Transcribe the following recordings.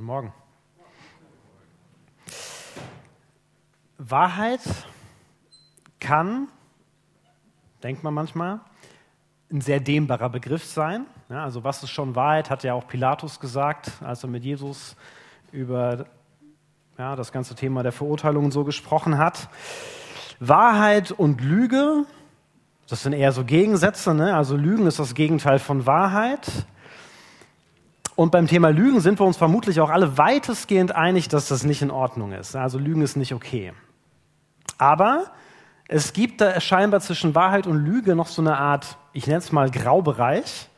Guten Morgen. Wahrheit kann, denkt man manchmal, ein sehr dehnbarer Begriff sein. Ja, also was ist schon Wahrheit, hat ja auch Pilatus gesagt, als er mit Jesus über ja, das ganze Thema der Verurteilung so gesprochen hat. Wahrheit und Lüge, das sind eher so Gegensätze. Ne? Also Lügen ist das Gegenteil von Wahrheit. Und beim Thema Lügen sind wir uns vermutlich auch alle weitestgehend einig, dass das nicht in Ordnung ist. Also Lügen ist nicht okay. Aber es gibt da scheinbar zwischen Wahrheit und Lüge noch so eine Art, ich nenne es mal Graubereich,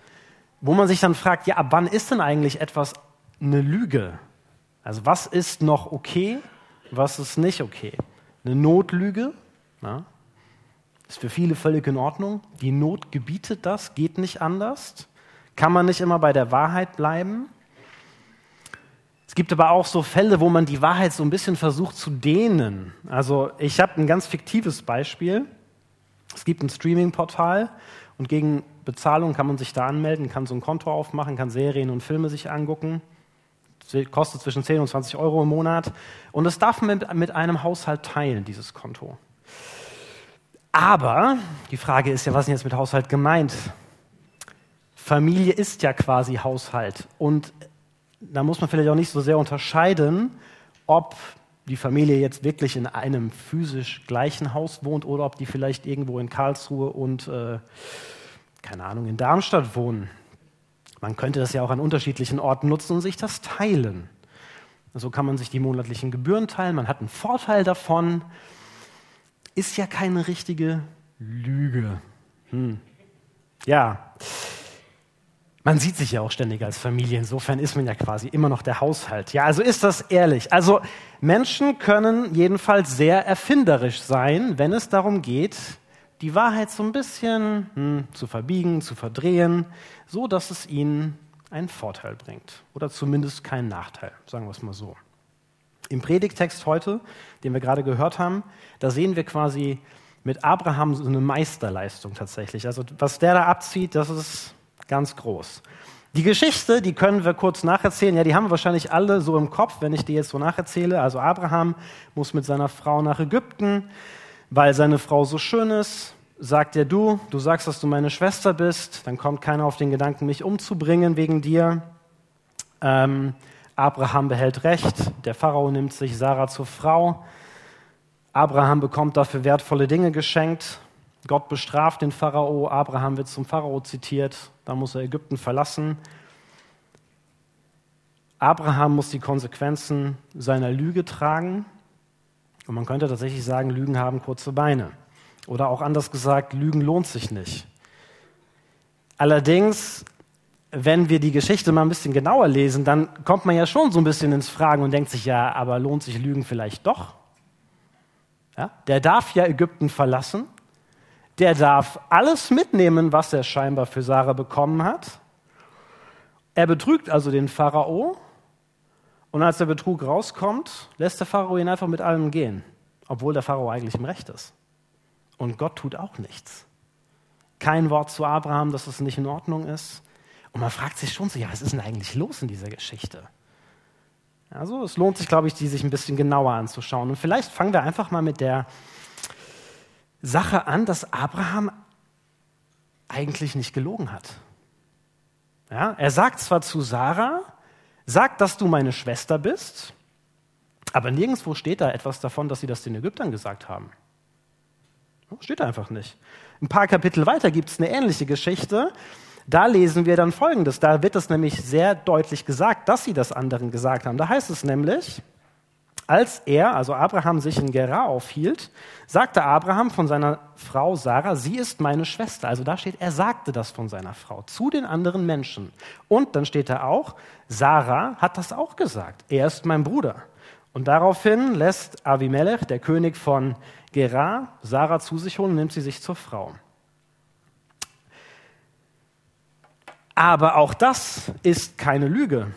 wo man sich dann fragt, ja, ab wann ist denn eigentlich etwas eine Lüge? Also was ist noch okay, was ist nicht okay? Eine Notlüge na, ist für viele völlig in Ordnung. Die Not gebietet das, geht nicht anders. Kann man nicht immer bei der Wahrheit bleiben? Es gibt aber auch so Fälle, wo man die Wahrheit so ein bisschen versucht zu dehnen. Also ich habe ein ganz fiktives Beispiel. Es gibt ein Streaming-Portal und gegen Bezahlung kann man sich da anmelden, kann so ein Konto aufmachen, kann Serien und Filme sich angucken. Kostet zwischen 10 und 20 Euro im Monat. Und das darf man mit, mit einem Haushalt teilen, dieses Konto. Aber die Frage ist ja, was ist denn jetzt mit Haushalt gemeint? Familie ist ja quasi Haushalt. Und da muss man vielleicht auch nicht so sehr unterscheiden, ob die Familie jetzt wirklich in einem physisch gleichen Haus wohnt oder ob die vielleicht irgendwo in Karlsruhe und, äh, keine Ahnung, in Darmstadt wohnen. Man könnte das ja auch an unterschiedlichen Orten nutzen und sich das teilen. So kann man sich die monatlichen Gebühren teilen, man hat einen Vorteil davon. Ist ja keine richtige Lüge. Hm. Ja. Man sieht sich ja auch ständig als Familie, insofern ist man ja quasi immer noch der Haushalt. Ja, also ist das ehrlich. Also Menschen können jedenfalls sehr erfinderisch sein, wenn es darum geht, die Wahrheit so ein bisschen hm, zu verbiegen, zu verdrehen, so dass es ihnen einen Vorteil bringt oder zumindest keinen Nachteil, sagen wir es mal so. Im Predigtext heute, den wir gerade gehört haben, da sehen wir quasi mit Abraham so eine Meisterleistung tatsächlich. Also was der da abzieht, das ist Ganz groß. Die Geschichte, die können wir kurz nacherzählen. Ja, die haben wir wahrscheinlich alle so im Kopf, wenn ich die jetzt so nacherzähle. Also Abraham muss mit seiner Frau nach Ägypten, weil seine Frau so schön ist. Sagt er, du, du sagst, dass du meine Schwester bist, dann kommt keiner auf den Gedanken, mich umzubringen wegen dir. Ähm, Abraham behält Recht, der Pharao nimmt sich Sarah zur Frau. Abraham bekommt dafür wertvolle Dinge geschenkt. Gott bestraft den Pharao, Abraham wird zum Pharao zitiert, dann muss er Ägypten verlassen. Abraham muss die Konsequenzen seiner Lüge tragen. Und man könnte tatsächlich sagen, Lügen haben kurze Beine. Oder auch anders gesagt, Lügen lohnt sich nicht. Allerdings, wenn wir die Geschichte mal ein bisschen genauer lesen, dann kommt man ja schon so ein bisschen ins Fragen und denkt sich, ja, aber lohnt sich Lügen vielleicht doch? Ja, der darf ja Ägypten verlassen der darf alles mitnehmen, was er scheinbar für Sarah bekommen hat. Er betrügt also den Pharao und als der Betrug rauskommt, lässt der Pharao ihn einfach mit allem gehen, obwohl der Pharao eigentlich im Recht ist. Und Gott tut auch nichts. Kein Wort zu Abraham, dass es nicht in Ordnung ist. Und man fragt sich schon so, ja, was ist denn eigentlich los in dieser Geschichte? Also es lohnt sich, glaube ich, die sich ein bisschen genauer anzuschauen. Und vielleicht fangen wir einfach mal mit der Sache an, dass Abraham eigentlich nicht gelogen hat. Ja, er sagt zwar zu Sarah, sag, dass du meine Schwester bist, aber nirgendwo steht da etwas davon, dass sie das den Ägyptern gesagt haben. Steht da einfach nicht. Ein paar Kapitel weiter gibt es eine ähnliche Geschichte. Da lesen wir dann Folgendes. Da wird es nämlich sehr deutlich gesagt, dass sie das anderen gesagt haben. Da heißt es nämlich, als er, also Abraham, sich in Gerar aufhielt, sagte Abraham von seiner Frau Sarah, sie ist meine Schwester. Also da steht, er sagte das von seiner Frau zu den anderen Menschen. Und dann steht da auch, Sarah hat das auch gesagt. Er ist mein Bruder. Und daraufhin lässt Avimelech, der König von Gerar, Sarah zu sich holen und nimmt sie sich zur Frau. Aber auch das ist keine Lüge.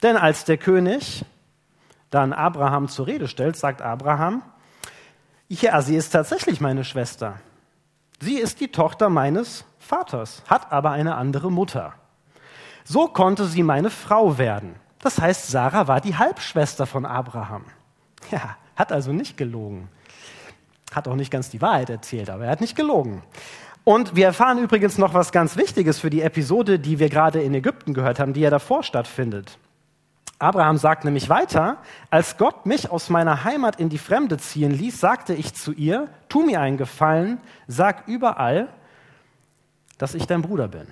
Denn als der König dann Abraham zur Rede stellt, sagt Abraham, ja, sie ist tatsächlich meine Schwester. Sie ist die Tochter meines Vaters, hat aber eine andere Mutter. So konnte sie meine Frau werden. Das heißt, Sarah war die Halbschwester von Abraham. Ja, hat also nicht gelogen. Hat auch nicht ganz die Wahrheit erzählt, aber er hat nicht gelogen. Und wir erfahren übrigens noch was ganz Wichtiges für die Episode, die wir gerade in Ägypten gehört haben, die ja davor stattfindet. Abraham sagt nämlich weiter, als Gott mich aus meiner Heimat in die Fremde ziehen ließ, sagte ich zu ihr, tu mir einen Gefallen, sag überall, dass ich dein Bruder bin.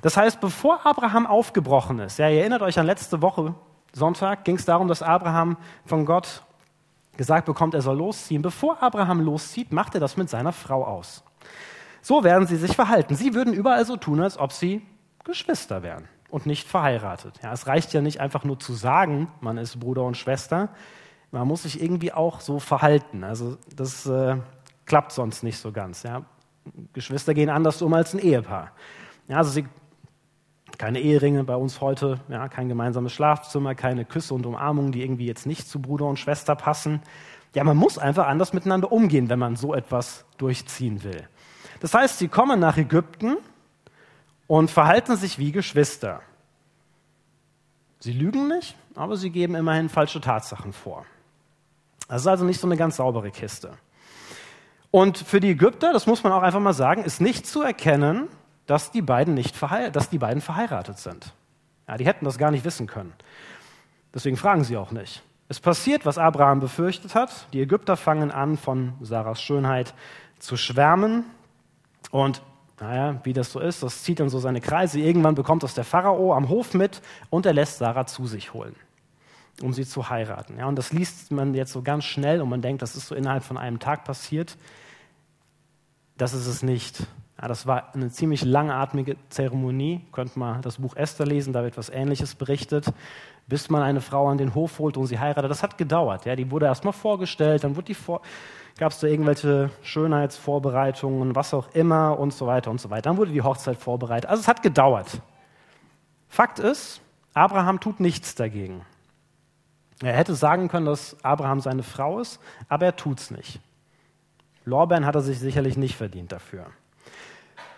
Das heißt, bevor Abraham aufgebrochen ist, ja, ihr erinnert euch an letzte Woche, Sonntag, ging es darum, dass Abraham von Gott gesagt bekommt, er soll losziehen. Bevor Abraham loszieht, macht er das mit seiner Frau aus. So werden sie sich verhalten. Sie würden überall so tun, als ob sie Geschwister wären und nicht verheiratet. Ja, es reicht ja nicht einfach nur zu sagen, man ist Bruder und Schwester. Man muss sich irgendwie auch so verhalten. Also das äh, klappt sonst nicht so ganz. Ja. Geschwister gehen anders um als ein Ehepaar. Ja, also sie, keine Eheringe bei uns heute, ja, kein gemeinsames Schlafzimmer, keine Küsse und Umarmungen, die irgendwie jetzt nicht zu Bruder und Schwester passen. Ja, man muss einfach anders miteinander umgehen, wenn man so etwas durchziehen will. Das heißt, sie kommen nach Ägypten und verhalten sich wie Geschwister. Sie lügen nicht, aber sie geben immerhin falsche Tatsachen vor. Das ist also nicht so eine ganz saubere Kiste. Und für die Ägypter, das muss man auch einfach mal sagen, ist nicht zu erkennen, dass die beiden, nicht dass die beiden verheiratet sind. Ja, die hätten das gar nicht wissen können. Deswegen fragen sie auch nicht. Es passiert, was Abraham befürchtet hat. Die Ägypter fangen an, von Sarahs Schönheit zu schwärmen. Und naja, wie das so ist, das zieht dann so seine Kreise. Irgendwann bekommt das der Pharao am Hof mit und er lässt Sarah zu sich holen, um sie zu heiraten. Ja, und das liest man jetzt so ganz schnell und man denkt, das ist so innerhalb von einem Tag passiert. Das ist es nicht. Ja, das war eine ziemlich langatmige Zeremonie. Könnt mal das Buch Esther lesen, da wird etwas Ähnliches berichtet. Bis man eine Frau an den Hof holt und sie heiratet. Das hat gedauert. Ja, die wurde erstmal vorgestellt, dann vor gab es da irgendwelche Schönheitsvorbereitungen, was auch immer und so weiter und so weiter. Dann wurde die Hochzeit vorbereitet. Also es hat gedauert. Fakt ist, Abraham tut nichts dagegen. Er hätte sagen können, dass Abraham seine Frau ist, aber er tut es nicht. Lorbeeren hat er sich sicherlich nicht verdient dafür.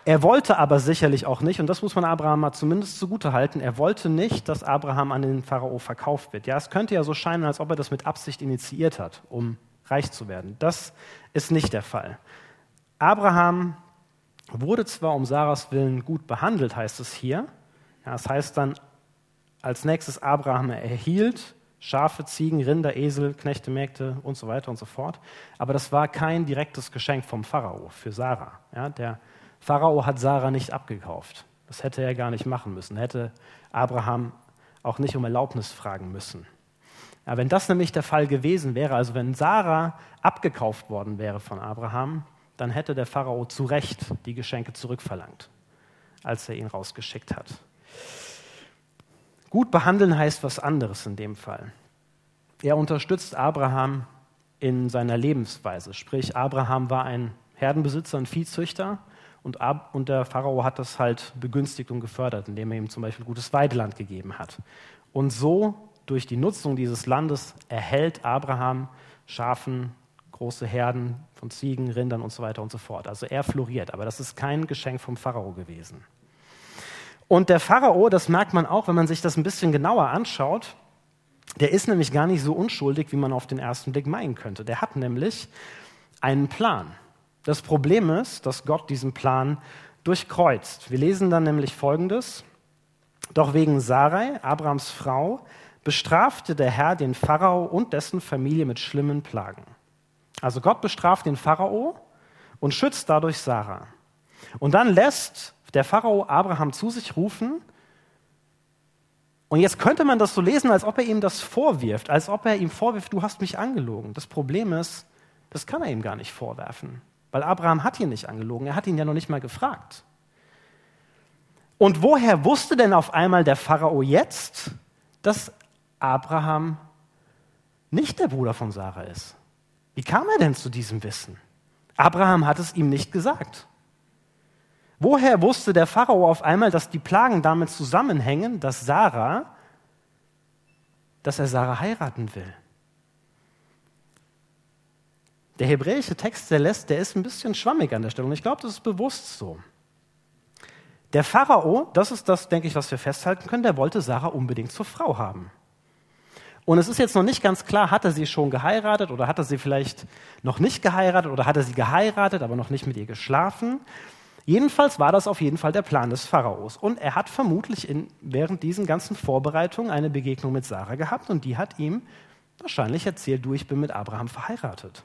Er wollte aber sicherlich auch nicht, und das muss man Abraham mal zumindest zugute halten, er wollte nicht, dass Abraham an den Pharao verkauft wird. Ja, es könnte ja so scheinen, als ob er das mit Absicht initiiert hat, um reich zu werden. Das ist nicht der Fall. Abraham wurde zwar um Sarahs Willen gut behandelt, heißt es hier. Ja, das heißt dann als nächstes, Abraham erhielt Schafe, Ziegen, Rinder, Esel, Knechte, Mägde und so weiter und so fort. Aber das war kein direktes Geschenk vom Pharao für Sarah. Ja, der Pharao hat Sarah nicht abgekauft. Das hätte er gar nicht machen müssen. Hätte Abraham auch nicht um Erlaubnis fragen müssen. Ja, wenn das nämlich der Fall gewesen wäre, also wenn Sarah abgekauft worden wäre von Abraham, dann hätte der Pharao zu Recht die Geschenke zurückverlangt, als er ihn rausgeschickt hat. Gut behandeln heißt was anderes in dem Fall. Er unterstützt Abraham in seiner Lebensweise. Sprich, Abraham war ein Herdenbesitzer, ein Viehzüchter und, und der Pharao hat das halt begünstigt und gefördert, indem er ihm zum Beispiel gutes Weideland gegeben hat. Und so durch die Nutzung dieses Landes erhält Abraham Schafen, große Herden von Ziegen, Rindern und so weiter und so fort. Also er floriert, aber das ist kein Geschenk vom Pharao gewesen. Und der Pharao, das merkt man auch, wenn man sich das ein bisschen genauer anschaut, der ist nämlich gar nicht so unschuldig, wie man auf den ersten Blick meinen könnte. Der hat nämlich einen Plan. Das Problem ist, dass Gott diesen Plan durchkreuzt. Wir lesen dann nämlich Folgendes. Doch wegen Sarai, Abrams Frau, bestrafte der Herr den Pharao und dessen Familie mit schlimmen Plagen. Also Gott bestraft den Pharao und schützt dadurch Sarah. Und dann lässt der Pharao Abraham zu sich rufen. Und jetzt könnte man das so lesen, als ob er ihm das vorwirft, als ob er ihm vorwirft, du hast mich angelogen. Das Problem ist, das kann er ihm gar nicht vorwerfen, weil Abraham hat ihn nicht angelogen, er hat ihn ja noch nicht mal gefragt. Und woher wusste denn auf einmal der Pharao jetzt, dass Abraham nicht der Bruder von Sarah ist. Wie kam er denn zu diesem Wissen? Abraham hat es ihm nicht gesagt. Woher wusste der Pharao auf einmal, dass die Plagen damit zusammenhängen, dass Sarah, dass er Sarah heiraten will? Der hebräische Text, der lässt, der ist ein bisschen schwammig an der Stelle und ich glaube, das ist bewusst so. Der Pharao, das ist das, denke ich, was wir festhalten können, der wollte Sarah unbedingt zur Frau haben. Und es ist jetzt noch nicht ganz klar, hat er sie schon geheiratet oder hat er sie vielleicht noch nicht geheiratet oder hat er sie geheiratet, aber noch nicht mit ihr geschlafen. Jedenfalls war das auf jeden Fall der Plan des Pharaos. Und er hat vermutlich in, während diesen ganzen Vorbereitungen eine Begegnung mit Sarah gehabt und die hat ihm wahrscheinlich erzählt, du, ich bin mit Abraham verheiratet.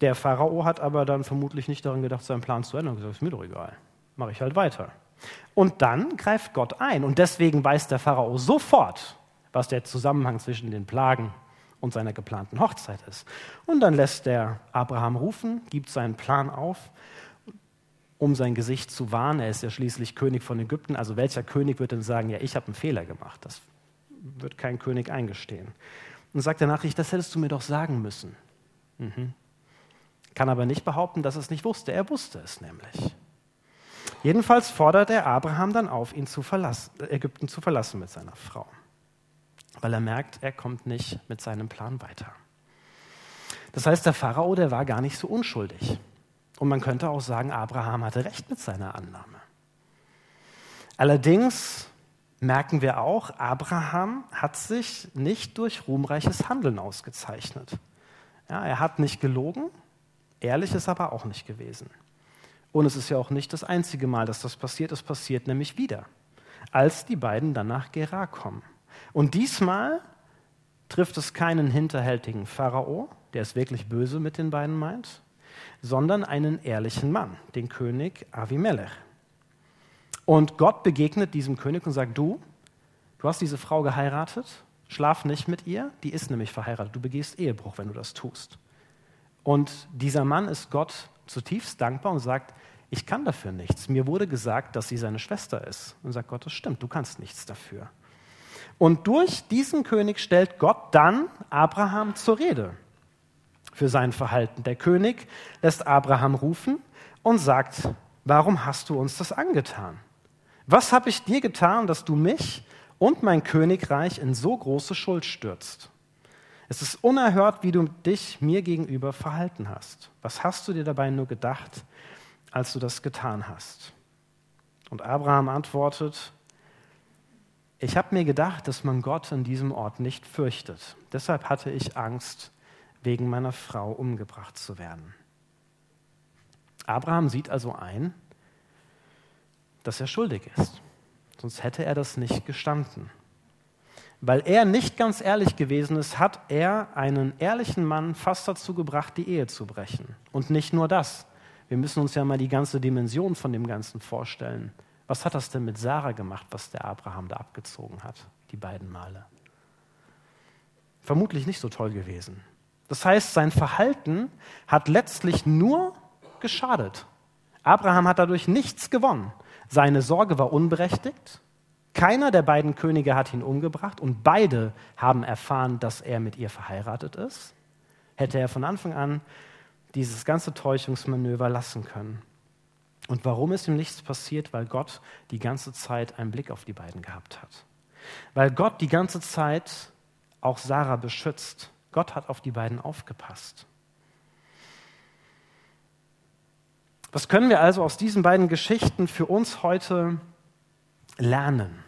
Der Pharao hat aber dann vermutlich nicht daran gedacht, seinen Plan zu ändern und gesagt, ist mir doch egal, mache ich halt weiter. Und dann greift Gott ein und deswegen weiß der Pharao sofort, was der Zusammenhang zwischen den Plagen und seiner geplanten Hochzeit ist. Und dann lässt der Abraham rufen, gibt seinen Plan auf, um sein Gesicht zu wahren. Er ist ja schließlich König von Ägypten. Also welcher König wird denn sagen, ja, ich habe einen Fehler gemacht? Das wird kein König eingestehen. Und sagt der Nachricht, das hättest du mir doch sagen müssen. Mhm. Kann aber nicht behaupten, dass er es nicht wusste. Er wusste es nämlich. Jedenfalls fordert er Abraham dann auf, ihn zu verlassen, Ägypten zu verlassen mit seiner Frau weil er merkt, er kommt nicht mit seinem Plan weiter. Das heißt, der Pharao, der war gar nicht so unschuldig. Und man könnte auch sagen, Abraham hatte recht mit seiner Annahme. Allerdings merken wir auch, Abraham hat sich nicht durch ruhmreiches Handeln ausgezeichnet. Ja, er hat nicht gelogen, ehrlich ist aber auch nicht gewesen. Und es ist ja auch nicht das einzige Mal, dass das passiert. Es passiert nämlich wieder, als die beiden dann nach Gerar kommen. Und diesmal trifft es keinen hinterhältigen Pharao, der es wirklich böse mit den beiden meint, sondern einen ehrlichen Mann, den König Avimelech. Und Gott begegnet diesem König und sagt, du, du hast diese Frau geheiratet, schlaf nicht mit ihr, die ist nämlich verheiratet, du begehst Ehebruch, wenn du das tust. Und dieser Mann ist Gott zutiefst dankbar und sagt, ich kann dafür nichts. Mir wurde gesagt, dass sie seine Schwester ist. Und sagt Gott, das stimmt, du kannst nichts dafür. Und durch diesen König stellt Gott dann Abraham zur Rede für sein Verhalten. Der König lässt Abraham rufen und sagt, warum hast du uns das angetan? Was habe ich dir getan, dass du mich und mein Königreich in so große Schuld stürzt? Es ist unerhört, wie du dich mir gegenüber verhalten hast. Was hast du dir dabei nur gedacht, als du das getan hast? Und Abraham antwortet, ich habe mir gedacht, dass man Gott an diesem Ort nicht fürchtet. Deshalb hatte ich Angst, wegen meiner Frau umgebracht zu werden. Abraham sieht also ein, dass er schuldig ist. Sonst hätte er das nicht gestanden. Weil er nicht ganz ehrlich gewesen ist, hat er einen ehrlichen Mann fast dazu gebracht, die Ehe zu brechen. Und nicht nur das. Wir müssen uns ja mal die ganze Dimension von dem Ganzen vorstellen. Was hat das denn mit Sarah gemacht, was der Abraham da abgezogen hat, die beiden Male? Vermutlich nicht so toll gewesen. Das heißt, sein Verhalten hat letztlich nur geschadet. Abraham hat dadurch nichts gewonnen. Seine Sorge war unberechtigt. Keiner der beiden Könige hat ihn umgebracht und beide haben erfahren, dass er mit ihr verheiratet ist. Hätte er von Anfang an dieses ganze Täuschungsmanöver lassen können. Und warum ist ihm nichts passiert? Weil Gott die ganze Zeit einen Blick auf die beiden gehabt hat. Weil Gott die ganze Zeit auch Sarah beschützt. Gott hat auf die beiden aufgepasst. Was können wir also aus diesen beiden Geschichten für uns heute lernen?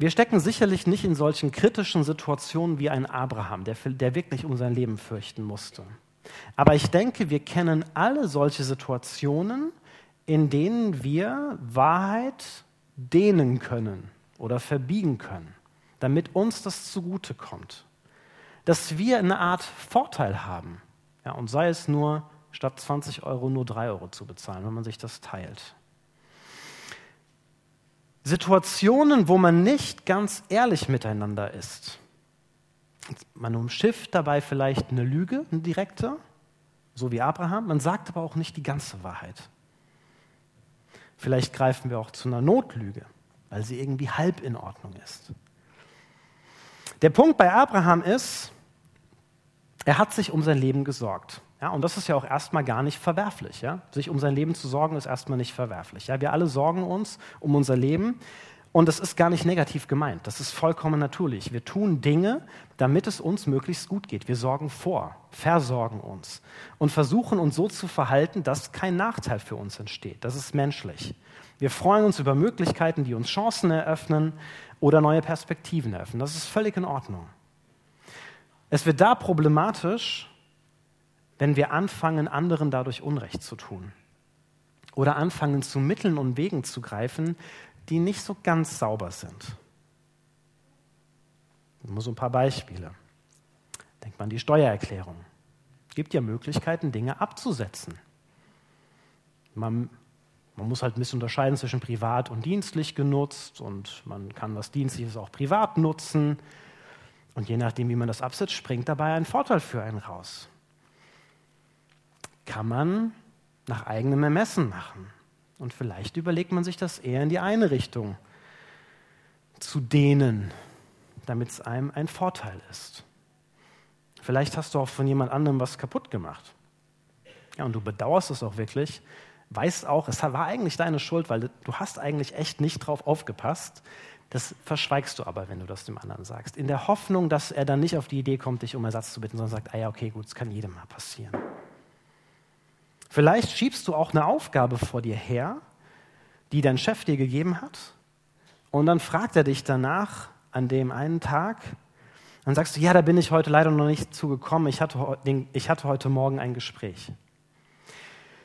Wir stecken sicherlich nicht in solchen kritischen Situationen wie ein Abraham, der, der wirklich um sein Leben fürchten musste. Aber ich denke, wir kennen alle solche Situationen, in denen wir Wahrheit dehnen können oder verbiegen können, damit uns das zugute kommt. Dass wir eine Art Vorteil haben. Ja, und sei es nur, statt 20 Euro nur 3 Euro zu bezahlen, wenn man sich das teilt. Situationen, wo man nicht ganz ehrlich miteinander ist. Man umschifft dabei vielleicht eine Lüge, eine direkte, so wie Abraham. Man sagt aber auch nicht die ganze Wahrheit. Vielleicht greifen wir auch zu einer Notlüge, weil sie irgendwie halb in Ordnung ist. Der Punkt bei Abraham ist, er hat sich um sein Leben gesorgt. Ja, und das ist ja auch erstmal gar nicht verwerflich. Ja? Sich um sein Leben zu sorgen, ist erstmal nicht verwerflich. Ja? Wir alle sorgen uns um unser Leben. Und das ist gar nicht negativ gemeint. Das ist vollkommen natürlich. Wir tun Dinge, damit es uns möglichst gut geht. Wir sorgen vor, versorgen uns und versuchen uns so zu verhalten, dass kein Nachteil für uns entsteht. Das ist menschlich. Wir freuen uns über Möglichkeiten, die uns Chancen eröffnen oder neue Perspektiven eröffnen. Das ist völlig in Ordnung. Es wird da problematisch, wenn wir anfangen, anderen dadurch Unrecht zu tun oder anfangen, zu Mitteln und Wegen zu greifen, die nicht so ganz sauber sind. Nur so ein paar Beispiele. Denkt man an die Steuererklärung. Gibt ja Möglichkeiten, Dinge abzusetzen. Man, man muss halt ein bisschen unterscheiden zwischen privat und dienstlich genutzt und man kann was Dienstliches auch privat nutzen. Und je nachdem, wie man das absetzt, springt dabei ein Vorteil für einen raus. Kann man nach eigenem Ermessen machen. Und vielleicht überlegt man sich das eher in die eine Richtung zu dehnen, damit es einem ein Vorteil ist. Vielleicht hast du auch von jemand anderem was kaputt gemacht. Ja, und du bedauerst es auch wirklich, weißt auch, es war eigentlich deine Schuld, weil du hast eigentlich echt nicht drauf aufgepasst. Das verschweigst du aber, wenn du das dem anderen sagst. In der Hoffnung, dass er dann nicht auf die Idee kommt, dich um Ersatz zu bitten, sondern sagt, ah ja, okay, gut, es kann jedem mal passieren. Vielleicht schiebst du auch eine Aufgabe vor dir her, die dein Chef dir gegeben hat, und dann fragt er dich danach an dem einen Tag, dann sagst du, ja, da bin ich heute leider noch nicht zugekommen, ich hatte, ich hatte heute Morgen ein Gespräch.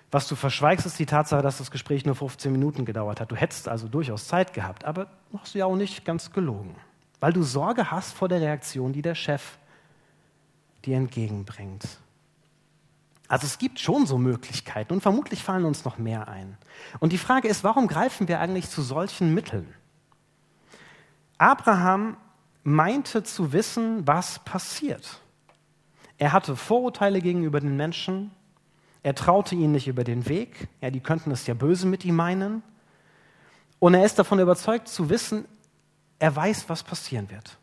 Was du verschweigst, ist die Tatsache, dass das Gespräch nur 15 Minuten gedauert hat. Du hättest also durchaus Zeit gehabt, aber hast du ja auch nicht ganz gelogen, weil du Sorge hast vor der Reaktion, die der Chef dir entgegenbringt. Also es gibt schon so Möglichkeiten und vermutlich fallen uns noch mehr ein. Und die Frage ist, warum greifen wir eigentlich zu solchen Mitteln? Abraham meinte zu wissen, was passiert. Er hatte Vorurteile gegenüber den Menschen, er traute ihnen nicht über den Weg, ja, die könnten es ja böse mit ihm meinen. Und er ist davon überzeugt zu wissen, er weiß, was passieren wird.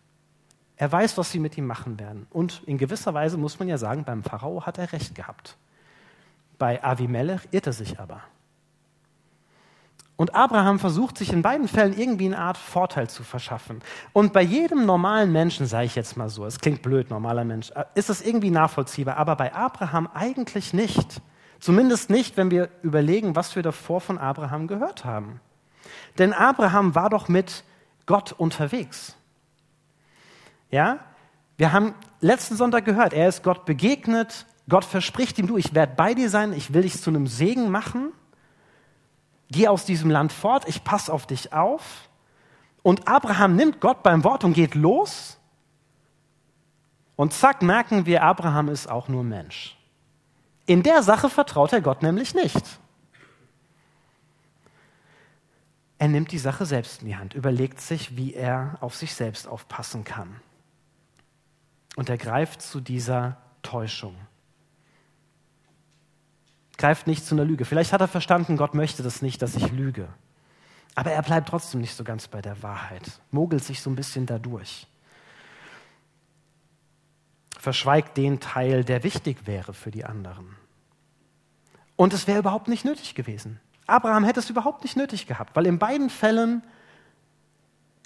Er weiß, was sie mit ihm machen werden. Und in gewisser Weise muss man ja sagen, beim Pharao hat er recht gehabt. Bei Avimelech irrt er sich aber. Und Abraham versucht sich in beiden Fällen irgendwie eine Art Vorteil zu verschaffen. Und bei jedem normalen Menschen, sage ich jetzt mal so, es klingt blöd, normaler Mensch, äh, ist es irgendwie nachvollziehbar, aber bei Abraham eigentlich nicht. Zumindest nicht, wenn wir überlegen, was wir davor von Abraham gehört haben. Denn Abraham war doch mit Gott unterwegs. Ja? Wir haben letzten Sonntag gehört, er ist Gott begegnet. Gott verspricht ihm, du, ich werde bei dir sein, ich will dich zu einem Segen machen. Geh aus diesem Land fort, ich passe auf dich auf. Und Abraham nimmt Gott beim Wort und geht los. Und zack, merken wir, Abraham ist auch nur Mensch. In der Sache vertraut er Gott nämlich nicht. Er nimmt die Sache selbst in die Hand, überlegt sich, wie er auf sich selbst aufpassen kann. Und er greift zu dieser Täuschung. Greift nicht zu einer Lüge. Vielleicht hat er verstanden, Gott möchte das nicht, dass ich lüge. Aber er bleibt trotzdem nicht so ganz bei der Wahrheit, mogelt sich so ein bisschen dadurch. Verschweigt den Teil, der wichtig wäre für die anderen. Und es wäre überhaupt nicht nötig gewesen. Abraham hätte es überhaupt nicht nötig gehabt, weil in beiden Fällen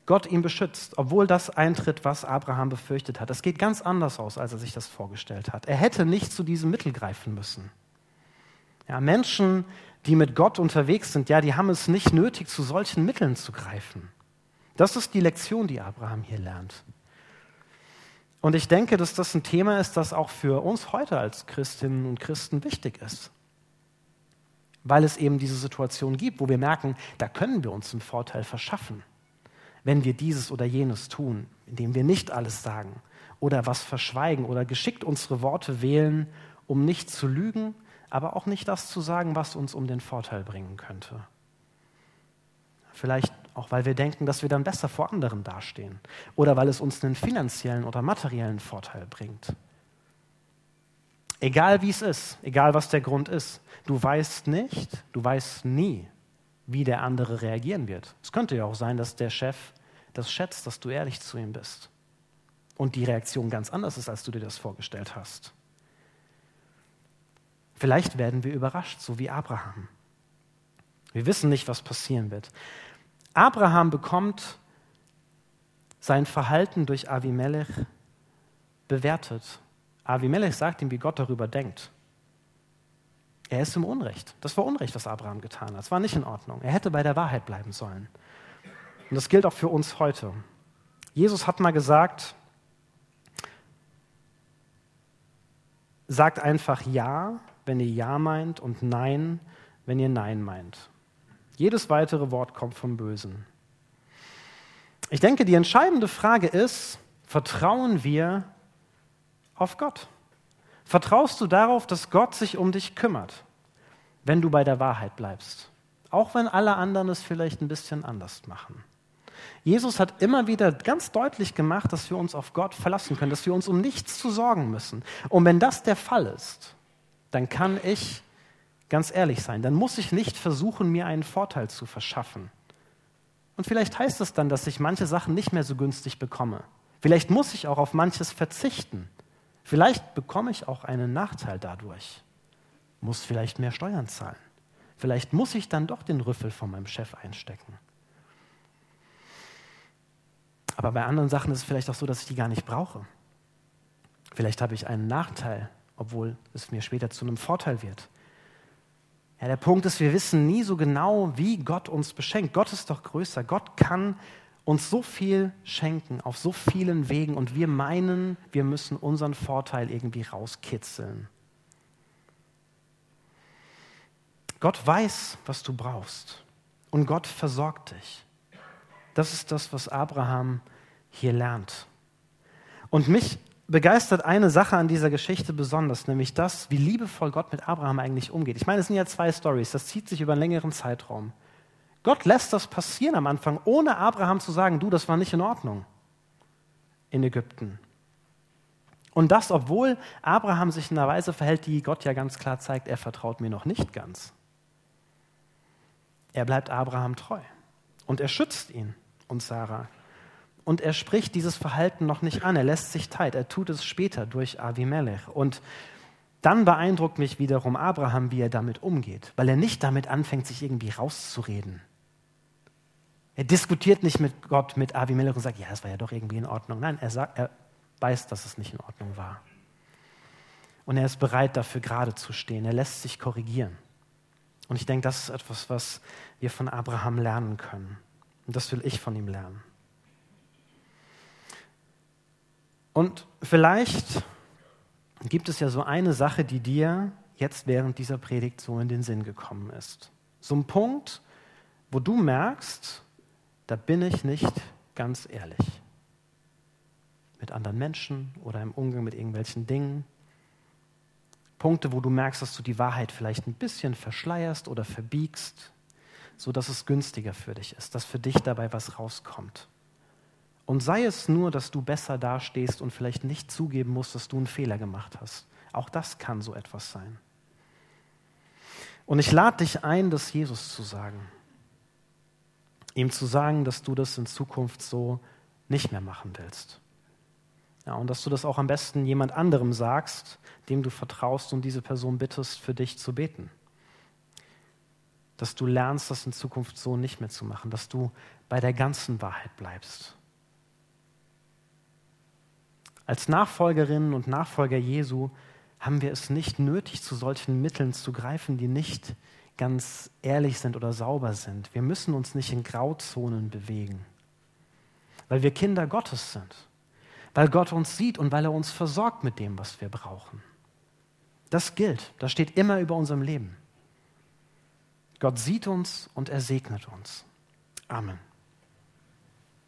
Gott ihn beschützt, obwohl das eintritt, was Abraham befürchtet hat. Es geht ganz anders aus, als er sich das vorgestellt hat. Er hätte nicht zu diesem Mittel greifen müssen. Ja, Menschen, die mit Gott unterwegs sind, ja, die haben es nicht nötig, zu solchen Mitteln zu greifen. Das ist die Lektion, die Abraham hier lernt. Und ich denke, dass das ein Thema ist, das auch für uns heute als Christinnen und Christen wichtig ist. Weil es eben diese Situation gibt, wo wir merken, da können wir uns einen Vorteil verschaffen wenn wir dieses oder jenes tun, indem wir nicht alles sagen oder was verschweigen oder geschickt unsere Worte wählen, um nicht zu lügen, aber auch nicht das zu sagen, was uns um den Vorteil bringen könnte. Vielleicht auch, weil wir denken, dass wir dann besser vor anderen dastehen oder weil es uns einen finanziellen oder materiellen Vorteil bringt. Egal wie es ist, egal was der Grund ist, du weißt nicht, du weißt nie, wie der andere reagieren wird. Es könnte ja auch sein, dass der Chef das schätzt, dass du ehrlich zu ihm bist. Und die Reaktion ganz anders ist, als du dir das vorgestellt hast. Vielleicht werden wir überrascht, so wie Abraham. Wir wissen nicht, was passieren wird. Abraham bekommt sein Verhalten durch Avimelech bewertet. Avimelech sagt ihm, wie Gott darüber denkt. Er ist im Unrecht. Das war Unrecht, was Abraham getan hat. Das war nicht in Ordnung. Er hätte bei der Wahrheit bleiben sollen. Und das gilt auch für uns heute. Jesus hat mal gesagt, sagt einfach Ja, wenn ihr Ja meint und Nein, wenn ihr Nein meint. Jedes weitere Wort kommt vom Bösen. Ich denke, die entscheidende Frage ist, vertrauen wir auf Gott? Vertraust du darauf, dass Gott sich um dich kümmert, wenn du bei der Wahrheit bleibst? Auch wenn alle anderen es vielleicht ein bisschen anders machen. Jesus hat immer wieder ganz deutlich gemacht, dass wir uns auf Gott verlassen können, dass wir uns um nichts zu sorgen müssen. Und wenn das der Fall ist, dann kann ich ganz ehrlich sein, dann muss ich nicht versuchen, mir einen Vorteil zu verschaffen. Und vielleicht heißt es dann, dass ich manche Sachen nicht mehr so günstig bekomme. Vielleicht muss ich auch auf manches verzichten. Vielleicht bekomme ich auch einen Nachteil dadurch, muss vielleicht mehr Steuern zahlen. Vielleicht muss ich dann doch den Rüffel von meinem Chef einstecken. Aber bei anderen Sachen ist es vielleicht auch so, dass ich die gar nicht brauche. Vielleicht habe ich einen Nachteil, obwohl es mir später zu einem Vorteil wird. Ja, der Punkt ist, wir wissen nie so genau, wie Gott uns beschenkt. Gott ist doch größer. Gott kann uns so viel schenken auf so vielen Wegen und wir meinen, wir müssen unseren Vorteil irgendwie rauskitzeln. Gott weiß, was du brauchst und Gott versorgt dich. Das ist das, was Abraham hier lernt. Und mich begeistert eine Sache an dieser Geschichte besonders, nämlich das, wie liebevoll Gott mit Abraham eigentlich umgeht. Ich meine, es sind ja zwei Stories, das zieht sich über einen längeren Zeitraum. Gott lässt das passieren am Anfang, ohne Abraham zu sagen, du, das war nicht in Ordnung in Ägypten. Und das, obwohl Abraham sich in einer Weise verhält, die Gott ja ganz klar zeigt, er vertraut mir noch nicht ganz. Er bleibt Abraham treu und er schützt ihn und Sarah. Und er spricht dieses Verhalten noch nicht an, er lässt sich Zeit, er tut es später durch Avimelech. Und dann beeindruckt mich wiederum Abraham, wie er damit umgeht, weil er nicht damit anfängt, sich irgendwie rauszureden. Er diskutiert nicht mit Gott, mit Abimelech und sagt, ja, es war ja doch irgendwie in Ordnung. Nein, er, sagt, er weiß, dass es nicht in Ordnung war. Und er ist bereit, dafür gerade zu stehen. Er lässt sich korrigieren. Und ich denke, das ist etwas, was wir von Abraham lernen können. Und das will ich von ihm lernen. Und vielleicht gibt es ja so eine Sache, die dir jetzt während dieser Predigt so in den Sinn gekommen ist. So ein Punkt, wo du merkst, da bin ich nicht ganz ehrlich. Mit anderen Menschen oder im Umgang mit irgendwelchen Dingen. Punkte, wo du merkst, dass du die Wahrheit vielleicht ein bisschen verschleierst oder verbiegst, sodass es günstiger für dich ist, dass für dich dabei was rauskommt. Und sei es nur, dass du besser dastehst und vielleicht nicht zugeben musst, dass du einen Fehler gemacht hast. Auch das kann so etwas sein. Und ich lade dich ein, das Jesus zu sagen ihm zu sagen, dass du das in Zukunft so nicht mehr machen willst. Ja, und dass du das auch am besten jemand anderem sagst, dem du vertraust und diese Person bittest, für dich zu beten. Dass du lernst, das in Zukunft so nicht mehr zu machen, dass du bei der ganzen Wahrheit bleibst. Als Nachfolgerinnen und Nachfolger Jesu haben wir es nicht nötig, zu solchen Mitteln zu greifen, die nicht ganz ehrlich sind oder sauber sind. Wir müssen uns nicht in Grauzonen bewegen, weil wir Kinder Gottes sind, weil Gott uns sieht und weil er uns versorgt mit dem, was wir brauchen. Das gilt, das steht immer über unserem Leben. Gott sieht uns und er segnet uns. Amen.